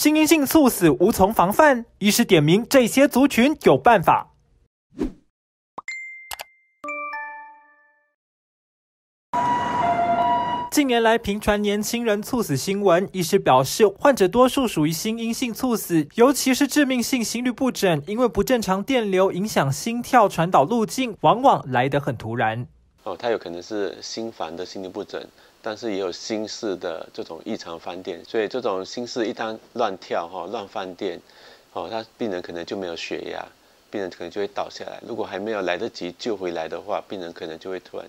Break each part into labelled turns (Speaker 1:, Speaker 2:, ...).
Speaker 1: 心因性猝死无从防范，医师点名这些族群有办法。近年来频传年轻人猝死新闻，医师表示，患者多数属于心因性猝死，尤其是致命性心律不整，因为不正常电流影响心跳传导路径，往往来得很突然。
Speaker 2: 哦，他有可能是心烦的心律不整，但是也有心室的这种异常翻电，所以这种心室一旦乱跳哈，乱翻电，哦，他病人可能就没有血压，病人可能就会倒下来。如果还没有来得及救回来的话，病人可能就会突然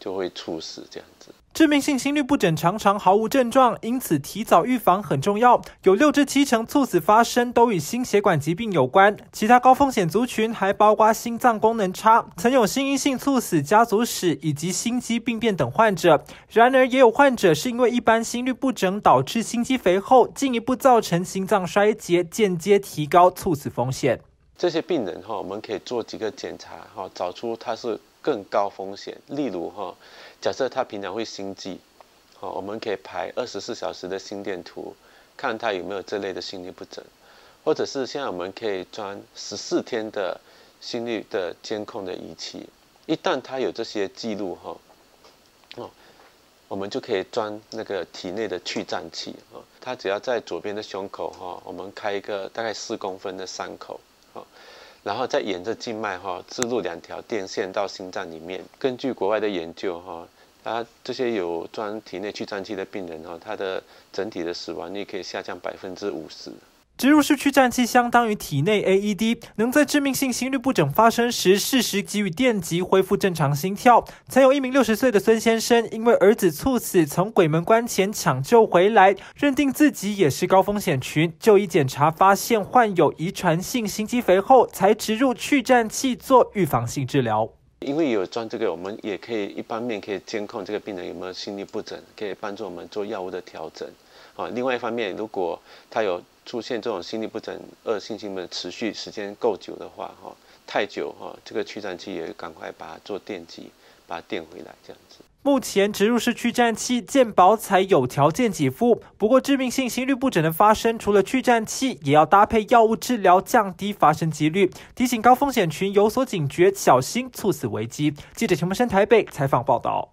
Speaker 2: 就会猝死这样子。
Speaker 1: 致命性心律不整常常毫无症状，因此提早预防很重要。有六至七成猝死发生都与心血管疾病有关，其他高风险族群还包括心脏功能差、曾有心因性猝死家族史以及心肌病变等患者。然而，也有患者是因为一般心律不整导致心肌肥厚，进一步造成心脏衰竭，间接提高猝死风险。
Speaker 2: 这些病人哈，我们可以做几个检查哈，找出他是更高风险。例如哈。假设他平常会心悸，好，我们可以排二十四小时的心电图，看他有没有这类的心律不整，或者是现在我们可以装十四天的心率的监控的仪器，一旦他有这些记录哈，哦，我们就可以装那个体内的去颤器啊，他只要在左边的胸口哈，我们开一个大概四公分的伤口，然后再沿着静脉哈，植入两条电线到心脏里面。根据国外的研究哈，啊这些有装体内去颤器的病人哈，他的整体的死亡率可以下降百分之五十。
Speaker 1: 植入式去颤器相当于体内 AED，能在致命性心律不整发生时适时给予电击，恢复正常心跳。曾有一名六十岁的孙先生，因为儿子猝死，从鬼门关前抢救回来，认定自己也是高风险群，就医检查发现患有遗传性心肌肥厚，才植入去颤器做预防性治疗。
Speaker 2: 因为有装这个，我们也可以一方面可以监控这个病人有没有心律不整，可以帮助我们做药物的调整。啊，另外一方面，如果他有出现这种心律不整、恶性心律持续时间够久的话，哈，太久哈，这个去颤器也赶快把它做电击，把它电回来，这样子。
Speaker 1: 目前植入式去颤器健保才有条件给付，不过致命性心律不整的发生，除了去颤器，也要搭配药物治疗，降低发生几率。提醒高风险群有所警觉，小心猝死危机。记者陈木生台北采访报道。